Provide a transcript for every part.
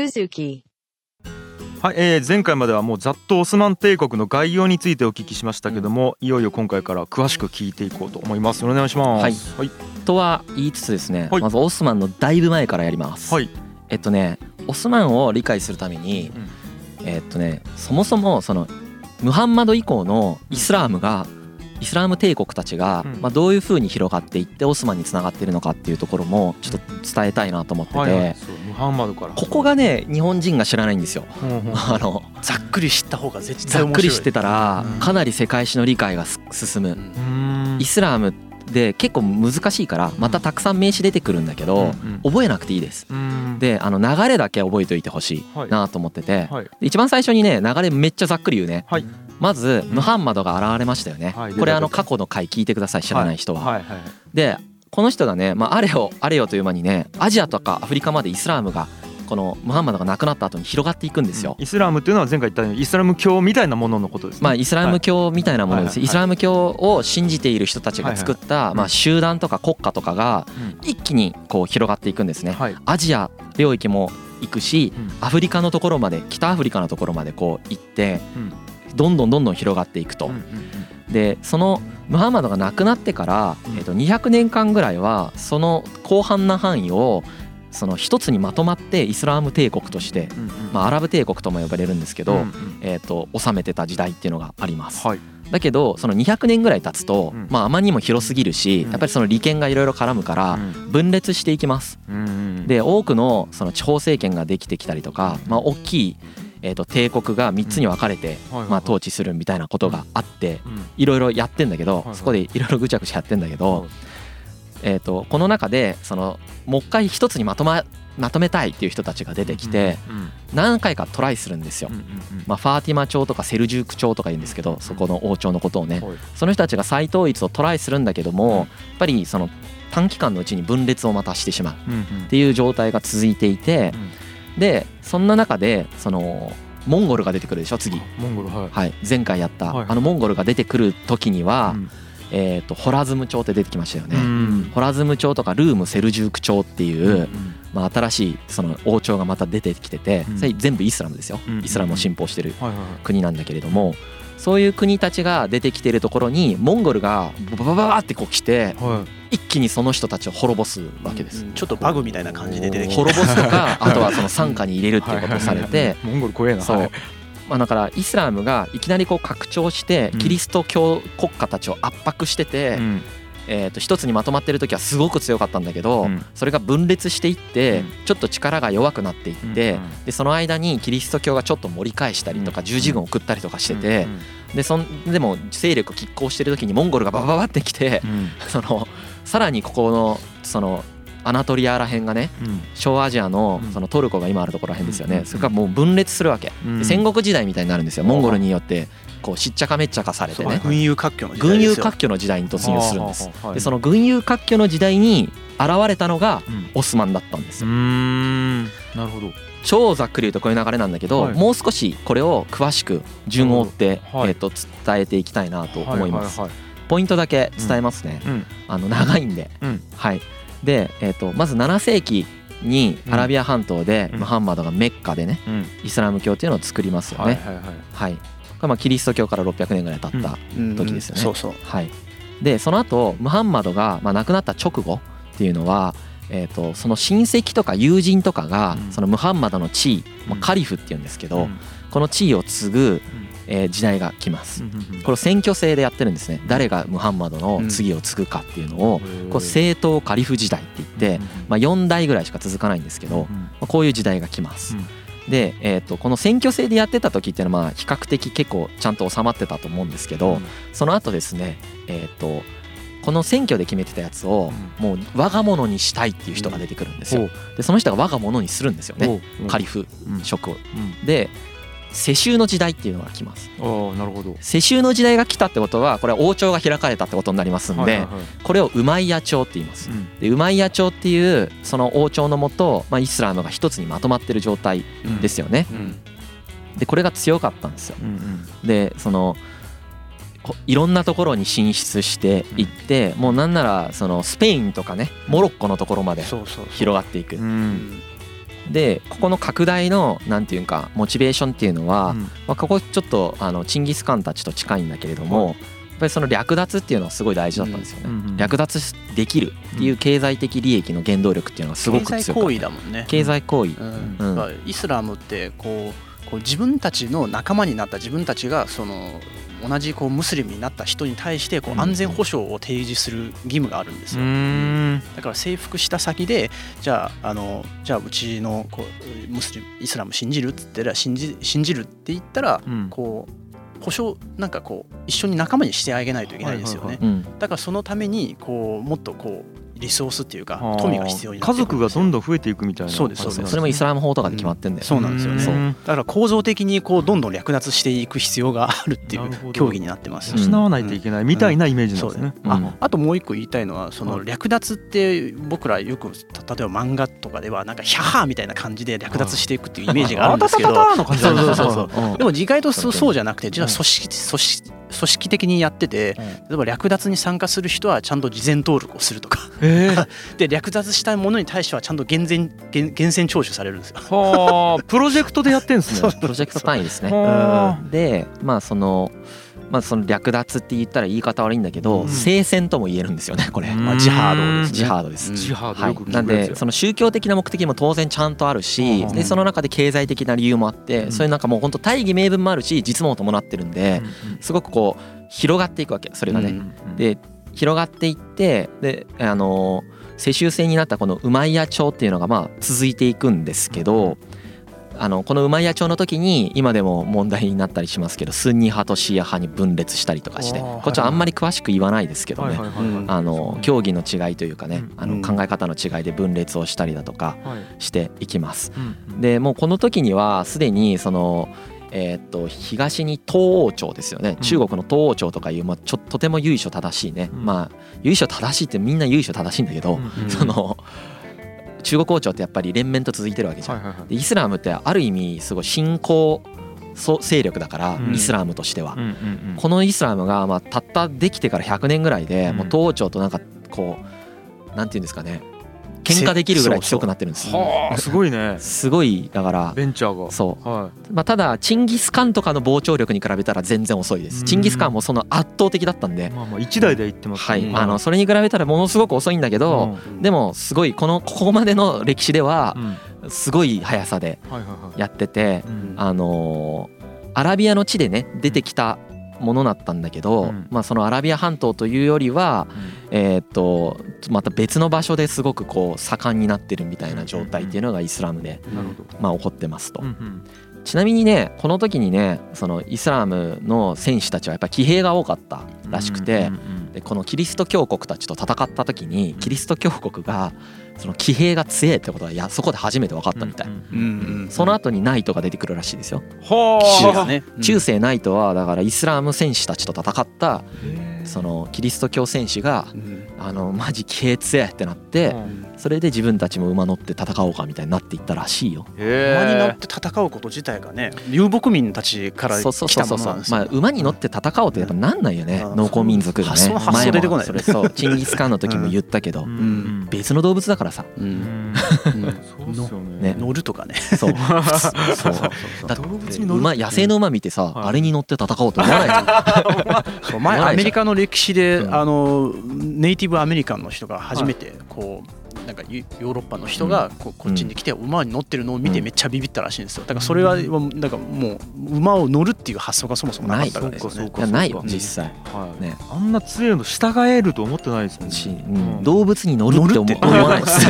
Suzuki. はい、えー、前回まではもうざっとオスマン帝国の概要についてお聞きしましたけども、いよいよ今回から詳しく聞いていこうと思います。お願い。しますはい。とは言いつつですね、はい。まずオスマンのだいぶ前からやります、はい。えっとねオスマンを理解するために、えっとねそもそもそのムハンマド以降のイスラームがイスラーム帝国たちが、うん。まあ、どういう風に広がっていってオスマンにつながっているのかっていうところもちょっと伝えたいなと思ってて、はいはい。そうムハンマドから。ここがね日本人が知らないんですよ。あのざっくり知った方が絶ざ対面白い。っくり知ってたらうん。かなり世界史の理解がす進む。イスラームで結構難しいからまたたくさん名詞出てくるんだけどうん覚えなくていいです。うん。であの流れだけ覚えておいてほしはいいなと思ってて。一番最初にね流れめっちゃざっくり言うね。はいまずムハンマドが現れましたよね。はい。これあの過去の回聞いてください知らない人は。はい。はい。でこの人がね、まあ、あれよあれよという間にねアジアとかアフリカまでイスラームがこのムハンマドが亡くなった後に広がっていくんですよ。イスラムっていうのは前回言ったようにイスラム教みたいなもののことですね。まあ、イスラム教みたいなものです、はい。はい。はい。イスラム教を信じている人たちが作った、い。まあ、集団とか国家とかがうん。一気にこう広がっていくんですね。はい。アジア領域も行くしうん。アフリカのところまで北アフリカのところまでこう行ってうんどんどんどんどん広がっていくと。うん。うんでそのムハンマドが亡くなってから、うん。えっと200年間ぐらいはその広範な範囲をその一つにまとまってイスラーム帝国として、うんうんまあ、アラブ帝国とも呼ばれるんですけど、うんうん。えっと治めてた時代っていうのがあります。はい。だけどその200年ぐらい経つと、うん。まあ、あまりにも広すぎるし、うん。やっぱりその利権がいろいろ絡むからうん。分裂していきます。うんうんで多くのその地方政権ができてきたりとか、まあ、大きい、えー、と帝国が3つに分かれて、まあ、統治するみたいなことがあってうん。いろいろやってんだけど、そこでいろいろぐちゃぐちゃやってんだけど、えー、とこの中でそのもう一回一つにまとままとめたいっていう人たちが出てきてうんうん何回かトライするんですよ。うん。うんまあ、ファーティマ朝とかセルジューク朝とか言うんですけどそこの王朝のことをね。はい。その人たちが再統一をトライするんだけどもやっぱりその短期間のうちに分裂をまたしてしまううんうん。っていう状態が続いていてでそんな中でそのモンゴルが出てくるでしょ次、モンゴルはい。はい、前回やったはいあのモンゴルが出てくる時にはうん。えーとホラズム朝って出てきましたようね。ん。ホラズム朝とかルームセルジューク朝っていううんまあ新しいその王朝がまた出てきててうん。それ全部イスラムですよ。うんイスラムを信奉してる国なんだけれどもそういう国たちが出てきてるところにモンゴルがババババってこう来てはい一気にその人たちを滅ぼすわけです。ちょっとバグみたいな感じで出てきて。滅ぼすとか あとはその傘下に入れるっていうことをされて。モンゴル怖えな。そう。はいまあだからイスラムがいきなりこう拡張してうん。キリスト教国家たちを圧迫しててうん。えーと一つにまとまってる時はすごく強かったんだけどうん。それが分裂していってうん。ちょっと力が弱くなっていってうんでその間にキリスト教がちょっと盛り返したりとかうん十字軍を送ったりとかしててうんでそんでも勢力拮抗してる時にモンゴルがババババってきてうん。そのさらにここのそのアナトリアら辺がねうん。小アジアのうん。そのトルコが今あるところら辺ですようん。ねそれがもう分裂するわけ。うん。で戦国時代みたいになるんですよ。モンゴルによってこうしっちゃかめっちゃかされてね。群雄割拠の時代拠の時代に突入するんですでその群雄割拠の時代に現れたのがうん。オスマンだったんですよ。ん。なるほど。超ざっくり言うとこういう流れなんだけど、はい。もう少しこれを詳しく順を追って、はい。えー、と伝えていきたいなと思います、はいはいポイントだけ伝えますね、うん。あの長いんで、うん。はい。で、えー、とまず7世紀にアラビア半島でうん。ムハンマドがメッカでねうん。イスラム教っていうのを作りますよね。はいまあキリスト教から600年ぐらい経った、うん。時ですよね。そうそう。はい、でその後ムハンマドがまあ亡くなった直後っていうのは、えー、とその親戚とか友人とかがうん。そのムハンマドの地位、まあうん。カリフっていうんですけど、うん。この地位を継ぐ、えー時代が来ます。これを選挙制でやってるんですね。誰がムハンマドの次を継ぐかっていうのを、こう政党カリフ時代って言って、まあ、4代ぐらいしか続かないんですけど、まあこういう時代が来ます。で、えー、とこの選挙制でやってた時っていうのはまあ比較的結構ちゃんと収まってたと思うんですけど、その後ですねえっ、とこの選挙で決めてたやつをもう我が物にしたいっていう人が出てくるんですよ。でその人が我が物にするんですよね。カリフ職を。で世襲の時代っていうのが来ます。ああなるほど世襲の時代が来たってことはこれは王朝が開かれたってことになりますんでこれをウマイヤ朝って言います。でウマイヤ朝っていうその王朝のもと、まあ、イスラムが一つにまとまってる状態ですよね。でこれが強かったんですよ。でそのこいろんなところに進出していって、もうなんならそのスペインとかねモロッコのところまで広がっていく。うんでここの拡大のなんていうかモチベーションっていうのは、うん。まあ、ここちょっとあのチンギス・カンたちと近いんだけれども、やっぱりその略奪っていうのはすごい大事だったんですよね。うんうん略奪できるっていう経済的利益の原動力っていうのがすごく経済行強かった。為だもんね。経済行為。うん。うん。イスラムってこうこう自分たちの仲間になった自分たちがその同じこうムスリムになった人に対してこううん。安全保障を提示する義務があるんですうよ。ーん。だから征服した先でじゃああのじゃあうちのこうムスリムイスラム信じるっつったら信じ信じるって言ったらうん。こう保証なんかこう一緒に仲間にしてあげないといけないですよね。うん。だからそのためにこうもっとこうリソースっていうか富が必要になって家族がどんどどん増えていくみたいなそうですそうです。それもイスラム法とかで決まってんだよね、そうなんですよね。だから構造的にこうどんどん略奪していく必要があるっていう競技になってます。うん失わないといけないみたいなイメージなんですね。うん。ああともう一個言いたいのはそはいの略奪って僕らよくた例えば漫画とかではなんかヒャハーみたいな感じで略奪していくっていうイメージがあるんですけど。でも意外とそうんそうじゃなくて実は組織組織組織的にやってて例えば略奪に参加する人はちゃんと事前登録をするとか。えー で略奪したいものに対してはちゃんと厳然厳厳選徴収されるんですよ。はあプロジェクトでやってんすね。プロジェクト単位ですね。はでまあそのまあその略奪って言ったら言い方悪いんだけど、うん。聖戦とも言えるんですよねこれ、あまあジハードですね。ジハードです、うんジハードはいよく、聞なんくやつよ。でその宗教的な目的も当然ちゃんとあるしうん。でその中で経済的な理由もあって、うん。そういうなんかもう本当大義名分もあるし実務を伴ってるんで、すごくこう広がっていくわけそれがね。うん。で広がっていってであの世襲制になったこのウマイヤ朝っていうのがまあ続いていくんですけどあのこのウマイヤ朝の時に今でも問題になったりしますけどスンニ派とシーア派に分裂したりとかしてこっちはあんまり詳しく言わないですけどね。あの競技の違いというかねあうんの考え方の違いで分裂をしたりだとかはい。していきます。うん。でもうこの時にはすでにそのえーっと東に東王朝ですよね。うん。中国の東王朝とかいう、まあ、ちょとても由緒正しいね、うん。まあ由緒正しいってみんな由緒正しいんだけど、うんうん。その中国王朝ってやっぱり連綿と続いてるわけじゃん。はいはいはい。でイスラムってある意味すごい新興そ勢力だから、うん。イスラムとしては。うんうんうん。このイスラムがまあたったできてから100年ぐらいで、うん。もう東王朝となんかこうなんていうんですかね喧嘩できるぐらい強くなってるんですよ。はあすごいね。すごいだからベンチャーが。そう。はまあ、ただチンギス・カンとかの膨張力に比べたら全然遅いです。うん。チンギス・カンもその圧倒的だったんいで、まあまあ一台で言ってますはい。うんあのそれに比べたらものすごく遅いんだけど、うん。でもすごいこのここまでの歴史ではうん。すごい速さでやっててうん。あのーアラビアの地でね出てきたものだったんだけど、うん。まあ、そのアラビア半島というよりは、えーっとまた別の場所ですごくこう盛んになってるみたいな状態っていうのがイスラムで、まあ、起こってますと。うん。うん。ちなみにねこの時にねそのイスラムの戦士たちはやっぱり騎兵が多かったらしくて、うんうんうんでこのキリスト教国たちと戦った時にキリスト教国がその騎兵が強いってことはやそこで初めて分かったみたい、その後にナイトが出てくるらしいですよ、ね。中世ナイトはだからイスラム戦士たちと戦ったそのキリスト教戦士がうん。あのマジ騎兵強いってなってうんそれで自分たちも馬乗って戦おうかみたいになっていったらしいよ。へ馬に乗っえて戦うこと自体がね遊牧民たちからそうそう来たそうそう。そうものなんですよ。まあ馬に乗って戦おうってやっぱなんないよね。うん。農耕民族がね。発想発想出てこない。それそうチンギス・カンの時も言ったけど。うん。ん。別の動物だからさ。ううん。ん。そうっすよね。ね。乗るとかね。そう。そう。だって。馬野生の馬見てさ、はいあれに乗って戦おうと思わないじゃん。そう前アメリカの歴史で、うん。あのネイティブアメリカンの人が初めてこう、なんかヨヨーロッパの人がここっちに来て馬に乗ってるのを見てうん。めっちゃビビったらしいんですよ。だからそれはだからもう馬を乗るっていう発想がそもそもなかったからですよね。ない。実際。はい。ね。あんな強いの従えると思ってないですもんし、ねうん。動物に乗るって思乗るって。思わないです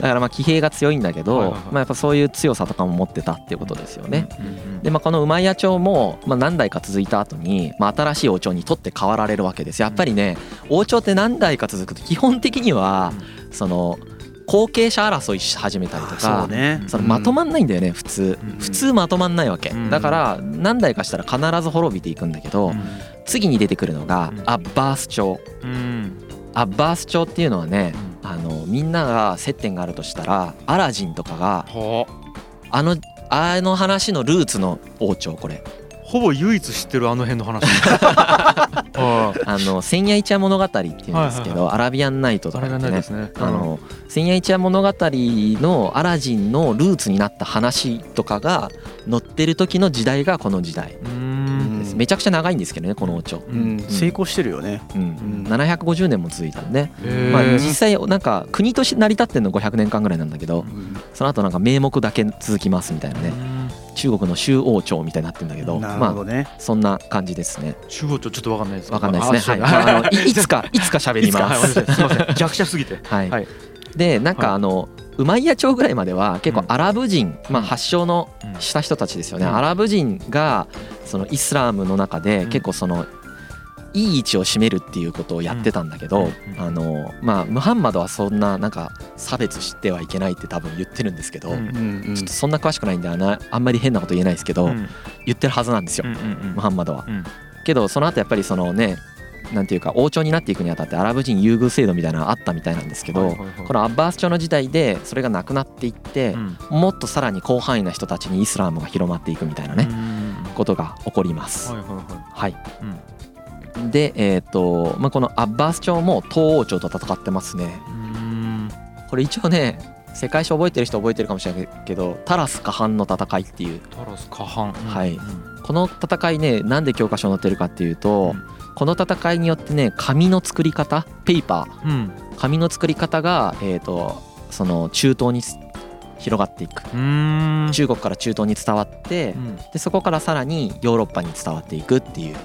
だからまあ騎兵が強いんだけど、はいはいはい。まあ、やっぱそういう強さとかも持ってたっていうことですよね。うん。うんでまあ、この馬屋町も、まあ、何代か続いた後に、まあ、新しい王朝に取って代わられるわけです。やっぱりね王朝って何代か続くと基本的にはその後継者争いし始めたりとか。ね。そのまとまんないんだよね普通。うん普通まとまんないわけ。うんだから何代かしたら必ず滅びていくんだけど次に出てくるのがうん。アッバース朝うん。アッバース朝っていうのはねあのみんなが接点があるとしたらアラジンとかがはあのあの話のルーツの王朝これほぼ唯一知ってるあの辺の話。あの千夜一夜物語っていうんですけど、アラビアンナイトとかってね、ね、あの千夜一夜物語のアラジンのルーツになった話とかが載ってる時の時代がこの時代めちゃくちゃ長いんですけどねこの王朝、うん、成功してるよね、うん、750年も続いたんで、まあ、実際なんか国として成り立ってるの500年間ぐらいなんだけど、その後なんか名目だけ続きますみたいなね、中国の周王朝みたいになってるんだけど、なまあそんな感じですね。周王朝ちょっとわかんないです。わかんないですね。はい。あの いつかいつか喋ります。すみません。弱者すぎて。はい。でなんかあのウマイヤ朝ぐらいまでは結構アラブ人、まあ、発祥のした人たちですよね、アラブ人がそのイスラムの中で結構そのいい位置を占めるっていうことをやってたんだけど、あのまあムハンマドはそんななんか差別してはいけないって多分言ってるんですけど、ちょっとそんな詳しくないんでああんまり変なこと言えないですけど、言ってるはずなんですよ、ムハンマドは。けどその後やっぱりそのねなんていうか王朝になっていくにあたってアラブ人優遇制度みたいなのあったみたいなんですけど、このアッバース朝の時代でそれがなくなっていって、もっとさらに広範囲な人たちにイスラムが広まっていくみたいなね、ことが起こります。はい、で、えーとまあ、このアッバース朝も東王朝と戦ってますね。これ一応ね世界史覚えてる人覚えてるかもしれないけどタラスカハンの戦いっていう。タラスカハン、はい、この戦いねなんで教科書に載ってるかっていうと、うん。この戦いによってね紙の作り方ペーパー、うん、紙の作り方が、えーと、その中東に広がっていく。中国から中東に伝わって、うん、でそこからさらにヨーロッパに伝わっていくっていう。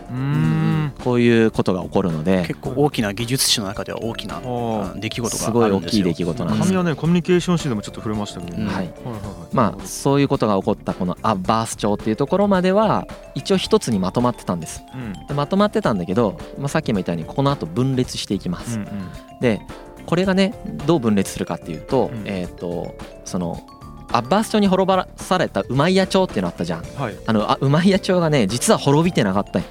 こういうことが起こるので結構大きな技術史の中では大きな出来事がすごい大きい出来事なんです紙はねコミュニケーション誌でもちょっと触れましたけど、ね、はい、まあそういうことが起こったこのアッバース朝っていうところまでは一応一つにまとまってたんです、うん、でまとまってたんだけど、まあ、さっきも言ったようにこの後分裂していきます、うんうん、でこれがねどう分裂するかっていうと、うん、えっ、とそのアッバース朝に滅ばされたウマイヤ朝っていうのあったじゃん、はい、あのあウマイヤ朝がね実は滅びてなかったよ。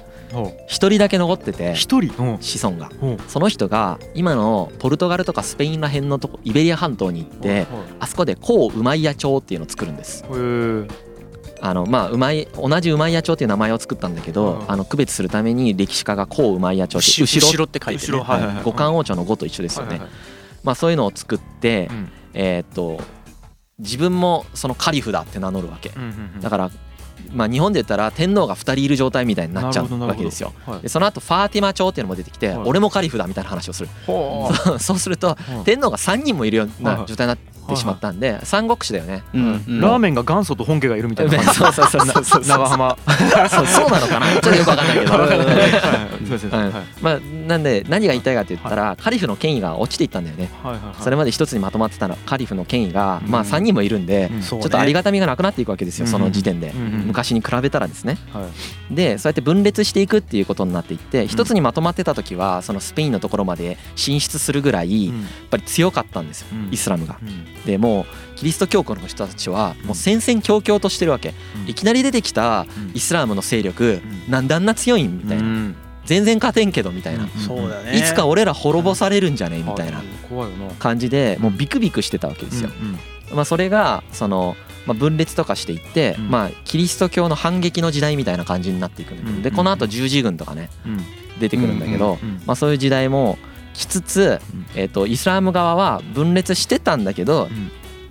一人だけ残ってて一人？子孫が。その人が今のポルトガルとかスペインら辺のとこイベリア半島に行ってあそこで抗ウマイヤ朝っていうのを作るんですあのまあうまい同じウマイヤ朝っていう名前を作ったんだけど、あの区別するために歴史家が抗ウマイヤ朝って後ろって書いて、ね、五冠王朝の五と一緒ですよね、まあそういうのを作って、えっと自分もそのカリフだって名乗るわけ、だからまあ、日本で言ったら天皇が2人いる状態みたいになっちゃうわけですよ。でその後ファーティマ朝っていうのも出てきて、俺もカリフだみたい。な話をする。そうすると天皇が3人もいるような状態になってってしまったんで三国志だよね、ラーメンが元祖と本家がいるみたいな。そうそうそうそう。長浜そうそう。なのかな？ちょっとよくわかんないけど。まあなんで何が言いたいかって言ったらカリフの権威が落ちていったんだよね。それまで一つにまとまってたのカリフの権威がまあ3人もいるんでちょっとありがたみがなくなっていくわけですよその時点で。昔に比べたらですね。でそうやって分裂していくっていうことになっていって一つにまとまってた時はそのスペインのところまで進出するぐらいやっぱり強かったんですよイスラムが。でもうキリスト教国の人たちはもう戦々恐々としてるわけ、いきなり出てきたイスラームの勢力、なんであんな強いんみたいな、全然勝てんけどみたいな、いつか俺ら滅ぼされるんじゃねみたいな感じでもうビクビクしてたわけですよ。まあ、それがその、まあ、分裂とかしていって、まあ、キリスト教の反撃の時代みたいな感じになっていくんだけど。でこのあと十字軍とかね出てくるんだけど、まあ、そういう時代もきつつ、えー、とイスラム側は分裂してたんだけど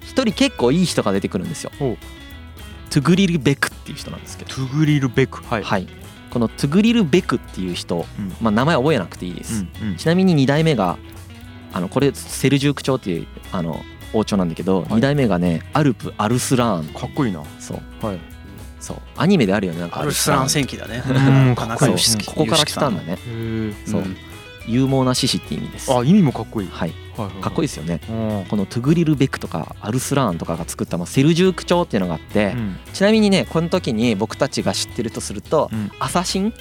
一人結構いい人が出てくるんですよ。トゥグリル・ベクっていう人なんですけど。トゥグリル・ベク？はい、はい、このトゥグリル・ベクっていう人、まあ、名前覚えなくていいです、ちなみに2代目があのこれセルジューク朝っていうあの王朝なんだけど、はい、2代目がねアルプ・アルスラーン。かっこいいな。そう。はい。そう。アニメであるよねなんか。アルスラーン戦記だね。うん。ここから来たんだね。そう、勇猛な獅子って意味です。あ意味もかっこいい。はい、かっこいいですよね、このトゥグリルベクとかアルスラーンとかが作った、まあ、セルジューク朝っていうのがあって、うん、ちなみにねこの時に僕たちが知ってるとすると、うん、アサシン？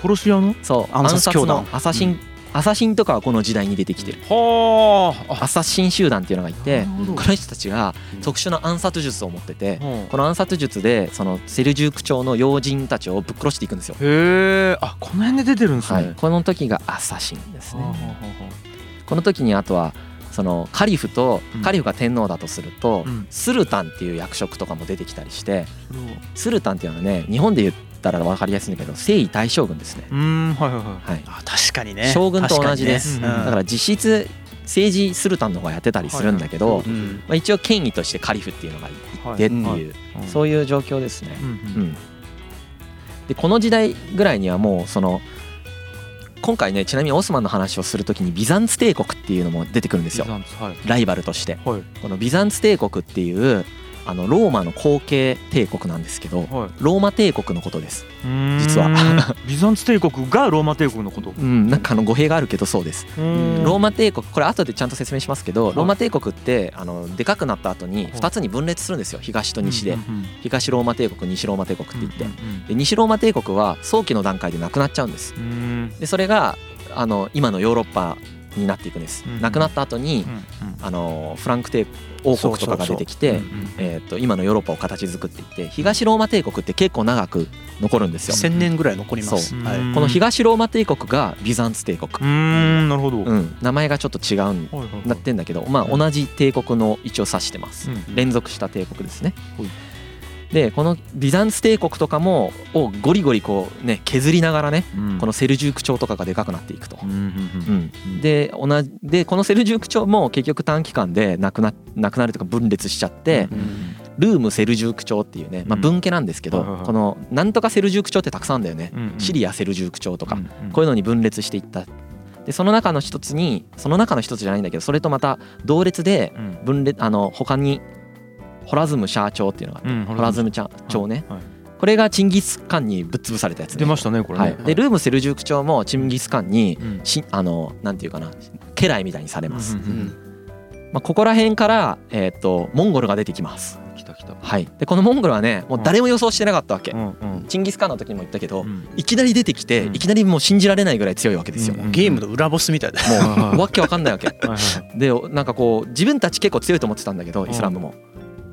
殺し屋の？そう。暗殺のアサシンアサシンとかはこの時代に出てきてる。はアサシン集団っていうのがいてこの人たちが特殊な暗殺術を持っててこの暗殺術でそのセルジューク朝の要人たちをぶっ殺していくんですよ。へえ。あこの辺で出てるんですね、はい、この時がアサシンですね。この時にあとはそのカリフとカリフが天皇だとすると、スルタンっていう役職とかも出てきたりしてスルタンっていうのはね日本で言ったら分かりやすいんだけど征夷大将軍ですね。うんはいはいはい。はい、あ確かにね。将軍と同じです、確かにね。だから実質政治スルタンの方がやってたりするんだけど、はいうん。まあ、一応権威としてカリフっていうのがいてっていう、はいそういう状況ですね。うんううん。ん、でこの時代ぐらいにはもうその今回ねちなみにオスマンの話をするときにビザンツ帝国っていうのも出てくるんですよ。はい。ライバルとして。はい。このビザンツ帝国っていうあのローマの後継帝国なんですけどはい。ローマ帝国のことです。実実は。ビザンツ帝国がローマ帝国のこと。うんなんかあの語弊があるけどそうです。ローママ帝国これ後でちゃんと説明しますけどい。ローマ帝国ってあのでかくなった後に2つに分裂するんですよ。東と西で。東ローマ帝国西ローマ帝国って言って。で西ローマ帝国は早期の段階でなくなっちゃうんです。でそれがあの今のヨーロッパになっていくんです。うんなくなった後にあのフランク帝王国とかが出てきてえーと今のヨーロッパを形作っていって東ローマ帝国って結構長く残るんですよ。1000年ぐらい残ります。はいうん。この東ローマ帝国がビザンツ帝国。うん。なるほど。うん。名前がちょっと違うなってんだけどまあ同じ帝国の一応指してます。うん連続した帝国ですね。はいでこのビザンツ帝国とかもをゴリゴリこうね削りながらねうん。このセルジューク朝とかがでかくなっていくと。で同じでこのセルジューク朝も結局短期間でなくななくなるというか分裂しちゃってうんうん。ルームセルジューク朝っていうねまあうん。分家なんですけどこのなんとかセルジューク朝ってたくさんだよね。シリアセルジューク朝とかこういうのに分裂していった。でその中の一つにその中の一つじゃないんだけどそれとまた同列でうん。分裂あの他にホラズムシャー朝っていうのがあってうんホラズム。朝ね。はいこれがチンギス・カンにぶっ潰されたやつね。出ましたねこれね。はい、でルームセルジューク朝もチンギス・カンにうん。しあのなんていうかな家来みたいにされます、うんうんうん。まあ、ここら辺から、えー、とモンゴルが出てきます、来た来た。はい、でこのモンゴルはねもう誰も予想してなかったわけ、うんうん。チンギス・カンの時にも言ったけど、うん。いきなり出てきて、うん。いきなりもう信じられないぐらい強いわけですよ、うんゲームの裏ボスみたいだ。もう わけわかんないわけ。はいはいでなんかこう自分たち結構強いと思ってたんだけどイスラムも、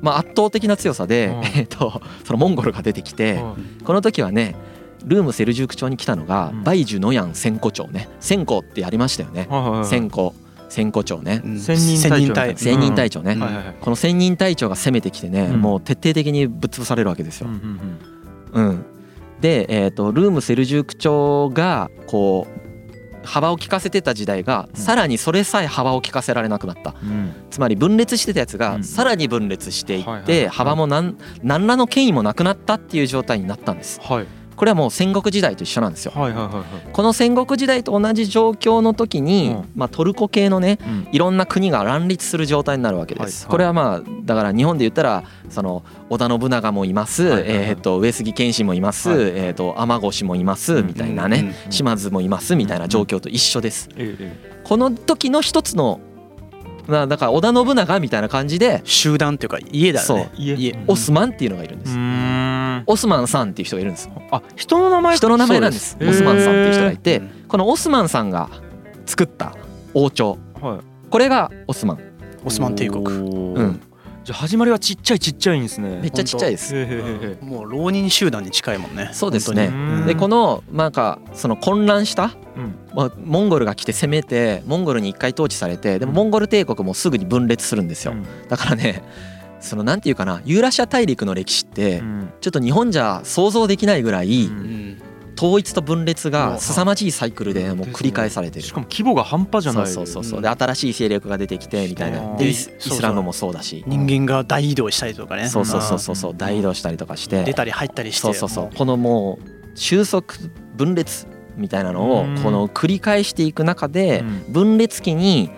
まあ、圧倒的な強さで、うん。えー、とそのモンゴルが出てきて、はいこの時はねルームセルジューク朝に来たのが、うん。バイジュノヤン千古朝ね。千古ってやりましたよね、千古千古朝ね、うん。千人隊千人隊長ね、うん。はいはいはい。この千人隊長が攻めてきてね、うん。もう徹底的にぶっ潰されるわけですよ。うんうんうん。うん。で、えー、とルームセルジューク朝がこう幅を利かせてた時代が、うん。さらにそれさえ幅を利かせられなくなった。うん。つまり分裂してたやつがうん。さらに分裂していって幅も何何らの権威もなくなったっていう状態になったんです。はいこれはもう戦国時代と一緒なんですよ。この戦国時代と同じ状況の時に、うん。まあ、トルコ系のねうん。いろんな国が乱立する状態になるわけです。これはまあだから日本で言ったらその織田信長もいます、えー、と上杉謙信もいます、はい。えー、と天越もいます、うん。みたいなね、島津もいます。みたいな状況と一緒です。この時の一つのまあだから織田信長みたいな感じで集団っていうか家だよね。家。家。オスマンっていうのがいるんでうす。オスマンさんっていう人がいるんです。あ人の名前？人の名前なんです。オスマンさんっていう人がいて、うん。このオスマンさんが作った王朝。はい。これがオスマン。オスマン帝国。ううんじゃあ始まりはちっちゃいちっちゃいんですね。めっちゃちっちゃいです。もう浪人集団に近いもんね。そうですね。でこのなんかその混乱した、うん。まあ、モンゴルが来て攻めてモンゴルに一回統治されてでもモンゴル帝国もすぐに分裂するんですよ、うん。だからねそのなんていうかなユーラシア大陸の歴史ってうん。ちょっと日本じゃ想像できないぐらいうんうん統一と分裂うがん凄まじいサイクルでもう繰り返されてる。しかも規模が半端じゃそない。うそうそうそう。うん。で新しい勢力が出てきてみたいな。う。んでイスラムもそうだし。人間が大移動したりとかね。そうそうそうそうそう。大移動したりとかして。出たり入ったりして。そうそうそう。もこのもう収束分裂みたいなのをうん。この繰り返していく中でうん。分裂期に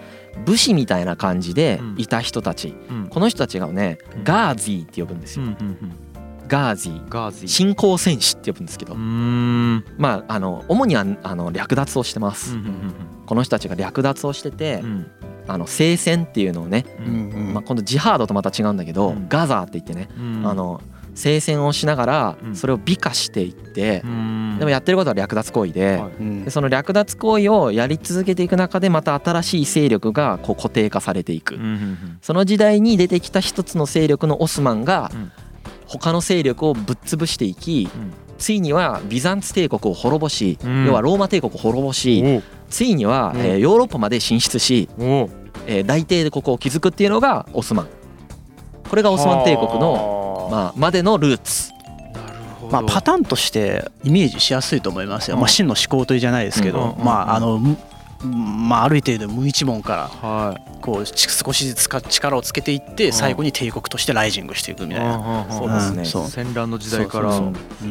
武士みたいな感じでうん。いた人たち。うん。この人たちがねうん。ガーゼーって呼ぶんですよガーゼー。ガーゼィ信仰戦士って呼ぶんですけど。まああの主にはあの略奪をしてます。うんこの人たちが略奪をしててうん。うんあの聖戦っていうのをねううんんうん。まあ今度ジハードとまた違うんだけどうん。ガザーって言ってねうん。あの聖戦をしながらうん。それを美化していってうん。でもやってることは略奪行為ででその略奪行為をやり続けていく中でまた新しい勢力がこう固定化されていく。うんうんうん。その時代に出てきた一つの勢力のオスマンがうん他の勢力をぶっ潰していきうん。ついにはビザンツ帝国を滅ぼしうん。要はローマ帝国を滅ぼしついにはうん。えーヨーロッパまで進出しえー大帝国を築くっていうのがオスマン。これがオスマン帝国ののまあまでのルーツ。まあ、パターンとしてイメージしやすいと思いますよ、まあ、真の思考というじゃないですけど、まああのまあ、ある程度無一文からこう少しずつ力をつけていって最後に帝国としてライジングしていくみたいな。そうですね。戦乱の時代から。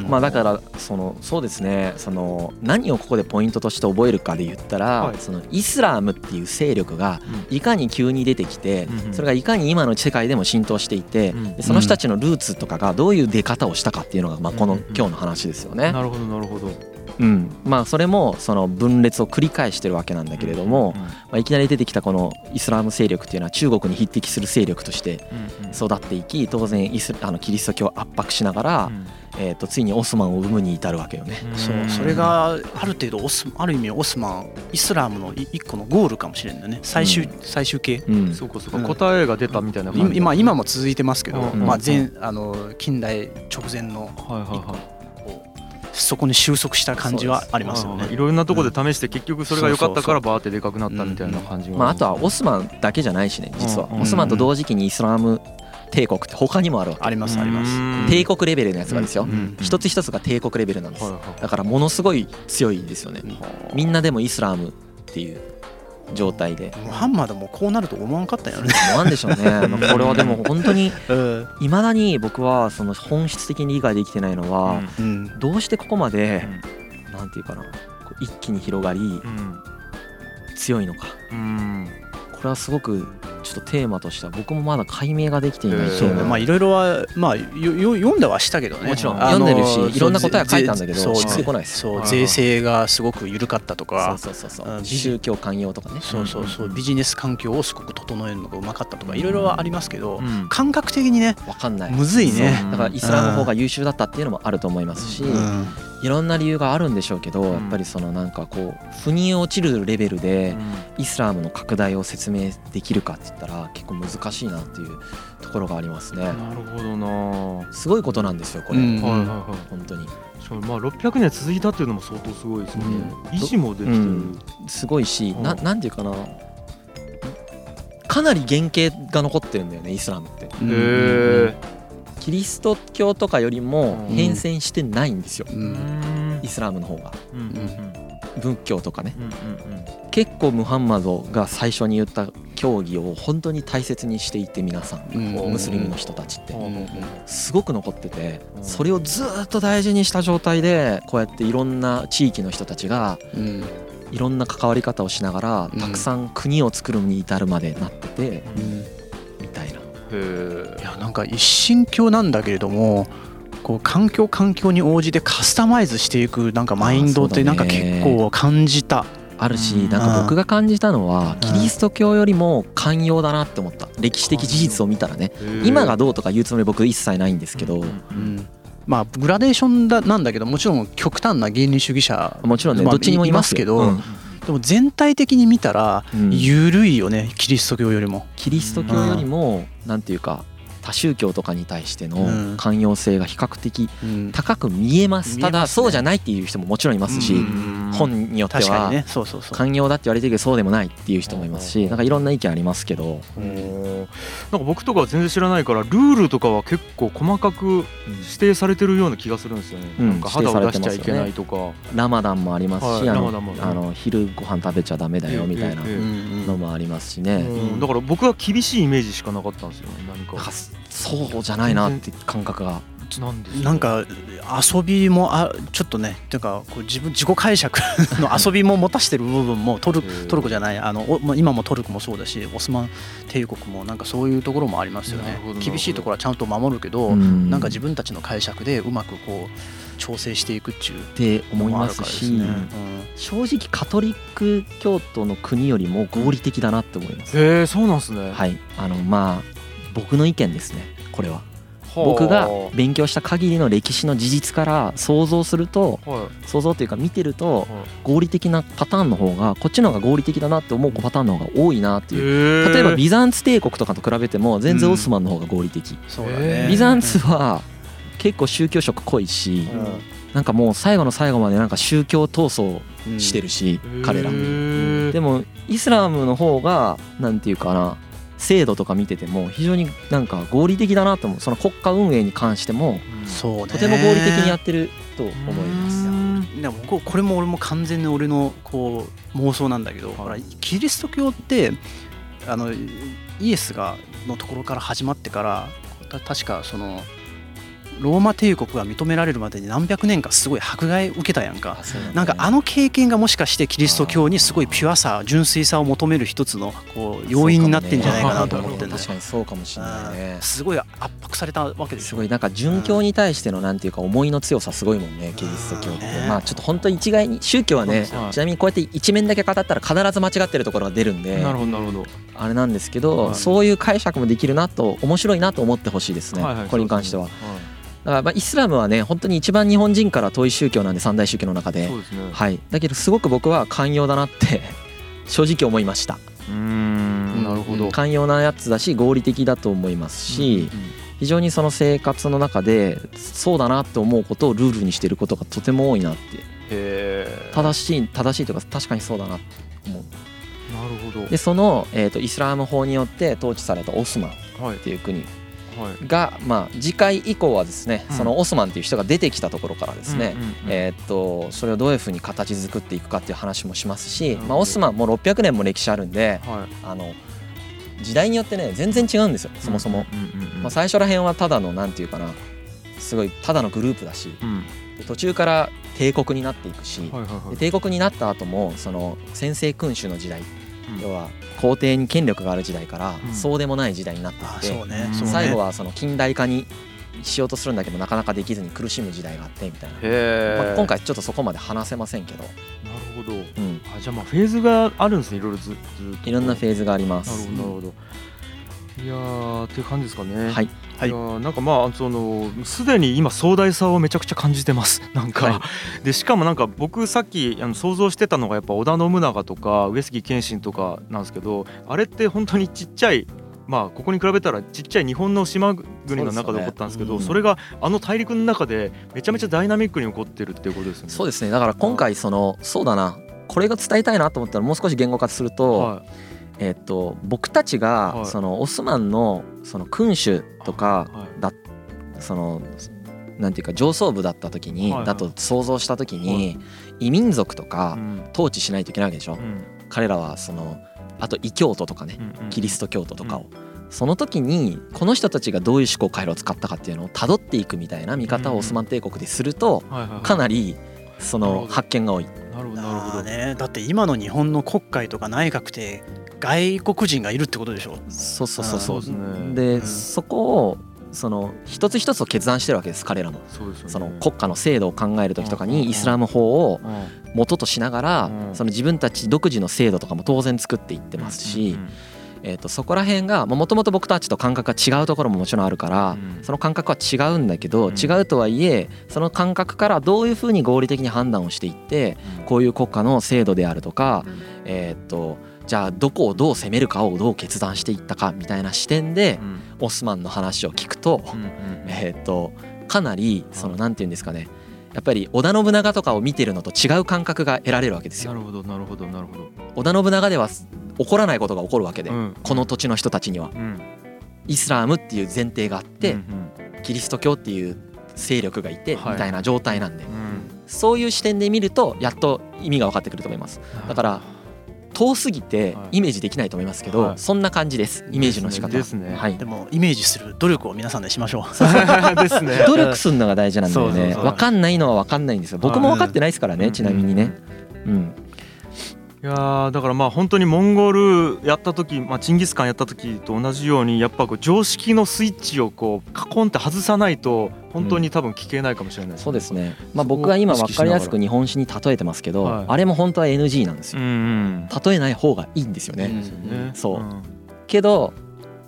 まあだからそのそうですね。その何をここでポイントとして覚えるかで言ったらそのイスラームっていう勢力がいかに急に出てきてそれがいかに今の世界でも浸透していてその人たちのルーツとかがどういう出方をしたかっていうのがまあこの今日の話ですよね。なるほどなるほどうん、まあそれもその分裂を繰り返してるわけなんだけれども、まあ、いきなり出てきたこのイスラム勢力っていうのは中国に匹敵する勢力として育っていき当然イスあのキリスト教を圧迫しながら、えー、とついにオスマンを生むに至るわけよね。そうそれがある程度オスある意味オスマンイスラムの一個のゴールかもしれないね。最終、最終形、うん、そうかそうか、答えが出たみたいな今今も続いてますけど、まあ前あの近代直前のはいはいはいそこに収束した感じはありますよね。いろんなところで試して結局それが良かったからバーってでかくなったみたいな感じまあ、あとはオスマンだけじゃないしね実は。オスマンと同時期にイスラム帝国って他にもあるわけ。ありますあります。帝国レベルのやつがですよ。一つ一つが帝国レベルなんです。だからものすごい強いですよね。みんなでもイスラムっていう状態で。ハンマーでもこうなると思わんかったよね。思わんでしょうね。これはでも本当にいまだに僕はその本質的に理解できてないのは、どうしてここまで、なんていうかな一気に広がり、強いのか、これはすごくちょっとテーマとしては僕もまだ解明ができていないまあいろいろはまあよ読んではしたけどね。もちろん読んでるしいろんな答えは書いたんだけどこないですそう税制がすごかったとか。そうそうそうそう。宗教寛容とかね。そうそうそう。ビジネス環境をすごく整えるのがうまかったとかいろいろはありますけど感覚的にね分かんない。むずいね。だからイスラムの方が優秀だったっていうのもあると思いますしいろんな理由があるんでしょうけど、やっぱりそのなんかこう腑に落ちるレベルでイスラムの拡大を説明できるかって言ったら結構難しいなっていうところがありますね。なるほどな。すごいことなんですよこれ。うん、はいはいはい。本当に。まあ600年続いたっていうのも相当すごいですね。うん、維持もできてる。うん、すごいし、ななんていうかな。かなり原型が残ってるんだよねイスラムって。へえ。キリスト教とかよりも変遷してないんですよ、うん、イスラムの方が、うんうんうん、仏教とかね、うんうんうん、結構ムハンマドが最初に言った教義を本当に大切にしていて皆さん、ムスリムの人たちって、うんうん、すごく残ってて、それをずっと大事にした状態でこうやっていろんな地域の人たちが、いろんな関わり方をしながら、たくさん国を作るに至るまでなってて、みたいな。いやなんか一神教なんだけれどもこう環境環境に応じてカスタマイズしていくなんかマインドってなんか結構感じた。あるしなんか僕が感じたのはキリスト教よりも寛容だなって思った。歴史的事実を見たらね。今がどうとか言うつもり僕一切ないんですけど、まあグラデーションだなんだけどもちろん極端な原理主義者もちろんねどっちにもいますけど、でも全体的に見たら緩いよね、キリスト教よりも。キリスト教よりもなんていうか多宗教とかに対しての寛容性が比較的高く見えます、ただそうじゃないっていう人ももちろんいますし、本によっては寛容だって言われてるけどそうでもないっていう人もいますしなんかいろんな意見ありますけど。なんか僕とかは全然知らないからルールとかは結構細かく指定されてるような気がするんですよね、うん、なんか肌を出しちゃいけないとか、ラマダンもありますし、あのあの昼ご飯食べちゃダメだよみたいなのもありますしね、だから僕は厳しいイメージしかなかったんですよね何かそうじゃないなって感覚が。なんなんか遊びもあちょっとねというかこう自分自己解釈の 遊びも持たしてる部分もトルトルコじゃないあの今もトルコもそうだしオスマン帝国もなんかそういうところもありますよね。厳しいところはちゃんと守るけどなんか自分たちの解釈でうまくこう調整していくっちゅうって思いますし、ねうん、正直カトリック教徒の国よりも合理的だなって思います。へえそうなんですね。はい。あのまあ僕の意見ですねこれは。僕が勉強した限りの歴史の事実から想像すると、想像というか見てると合理的なパターンの方がこっちの方が合理的だなって思うパターンの方が多いなっていう。例えばビザンツ帝国とかと比べても全然オスマンの方が合理的、ビザンツは結構宗教色濃いし、なんかもう最後の最後までなんか宗教闘争してるし、彼ら。でもイスラムの方がなんていうかな制度とか見てても非常になんか合理的だなと思う。その国家運営に関してもそうとても合理的にやってると思います。でもこれも俺も完全に俺のこう妄想なんだけど、ほらキリスト教ってあのイエスがのところから始まってから確かそのローマ帝国が認められるまでに何百年かすごい迫害受けたやんか。なんかあの経験がもしかしてキリスト教にすごいピュアさ純粋さを求める一つのこう要因になってんじゃないかなと思って確かにそうかもしれないね。すごい圧迫されたわけですすごいなんか殉教に対してのなんていうか思いの強さすごいもんねキリスト教って。まあちょっと本当一概に宗教はねちなみにこうやって一面だけ語ったら必ず間違ってるところが出るんでなるほどなるほど。あれなんですけどそういう解釈もできるなと面白いなと思ってほしいですねこれに関しては。だからまあイスラムはね本当に一番日本人から遠い宗教なんで三大宗教の中で、ね、はい、だけどすごく僕は寛容だなって 正直思いました。うん。なるほど。寛容なやつだし合理的だと思いますし、うんうん、非常にその生活の中でそうだなと思うことをルールにしてることがとても多いなって。正しい正しいというか確かにそうだなと思う。なるほど。でその、えーと、イスラム法によって統治されたオスマンっていう国、はいが、まあ、次回以降はですね、そのオスマンっていう人が出てきたところからですね、えっとそれをどういうふうに形作っていくかっていう話もしますし、まあ、オスマンも600年も歴史あるんで、あの時代によってね全然違うんですよそもそも。まあ、最初らへんはただのなんていうかなすごいただのグループだし、途中から帝国になっていくし、帝国になった後もその先制君主の時代要は皇帝に権力がある時代からそうでもない時代になっていて、最後はその近代化にしようとするんだけどなかなかできずに苦しむ時代があってみたいな、まあ、今回ちょっとそこまで話せませんけど。なるほど、うん、あじゃあまあフェーズがあるんですねいろいろずずいろんなフェーズがあります。なるほどなるほどいやっていう感じですかね。はい。はい、いやなんかまあそのすでに今壮大さをめちゃくちゃ感じてます。なんか、はい、でしかもなんか僕さっきあの想像してたのがやっぱ織田信長とか上杉謙信とかなんですけど、あれって本当にちっちゃいまあここに比べたらちっちゃい日本の島国の中で起こったんですけどそれがあの大陸の中でめちゃめちゃダイナミックに起こってるっていうことですね。そうですねだから今回そのそうだなこれが伝えたいなと思ったらもう少し言語化すると、はいえー、と僕たちがそのオスマンのその君主とかだそのなんていうか上層部だった時にだと想像した時に異民族とか統治しないといけないわけでしょ？彼らはそのあと異教徒とかねキリスト教徒とかを。その時にこの人たちがどういう思考回路を使ったかっていうのをたどっていくみたいな見方をオスマン帝国でするとかなりその発見が多い。なるほどなるほど。ね。だって今の日本の国会とか内閣って外国人がいるってことでしょ？そうそうそうそう。で、ね、そこをその一つ一つを決断してるわけです彼らもそ、ね,、の国家の制度を考える時とかにイスラム法を元としながらその自分たち独自の制度とかも当然作っていってますし、えー、とそこら辺がもともと僕たちと感覚が違うところももちろんあるから、その感覚は違うんだけど、違うとはいえその感覚からどういうふうに合理的に判断をしていってこういう国家の制度であるとか、えっ、とじゃあどこをどう攻めるかをどう決断していったかみたいな視点で、オスマンの話を聞くと、えっ、とかなりそのなんて言うんですかね。やっぱり織田信長とかを見てるのと違う感覚が得られるわけですよ。なるほどなるほどなるほど。織田信長では起こらないことが起こるわけで、うん、この土地の人たちには、うん、イスラームっていう前提があって、うんうん、キリスト教っていう勢力がいてみたいな状態なんで、はい、そういう視点で見るとやっと意味が分かってくると思います。だから遠すぎてイメージできないと思いますけど、はい、そんな感じです。イメージの仕方。ですね、はい、でもイメージする努力を皆さんでしましょう。ですね。努力するのが大事なんだよね。分かんないのは分かんないんですよ。僕も分かってないですからね、ちなみにね。うんいやだからまあ本当にモンゴルやった時、まあ、チンギスカンやった時と同じようにやっぱこう常識のスイッチをこうカコンって外さないと本当に多分聞けないかもしれない、ねうん、そうですね、まあ、僕は今分かりやすく日本史に例えてますけど、はい、あれも本当は NG なんですよ、うんうん、例えない方がいいんですよね、うん、そう、うん、けど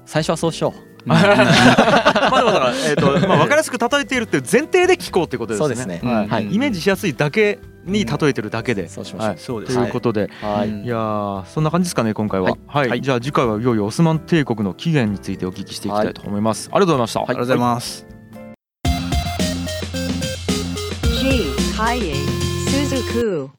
最初はそうしよう。まあだから、えーとまあ、分かりやすく例えているっていう前提で聞こうってことですね。そうですね、はい、イメージしやすいだけに例えてるだけで。そうしましょう。そうです。ということで、はい、いやそんな感じですかね今回は。はい。じゃあ次回はいよいよオスマン帝国の起源についてお聞きしていきたいと思います。ありがとうございました。ありがとうございます。G ハイエスズク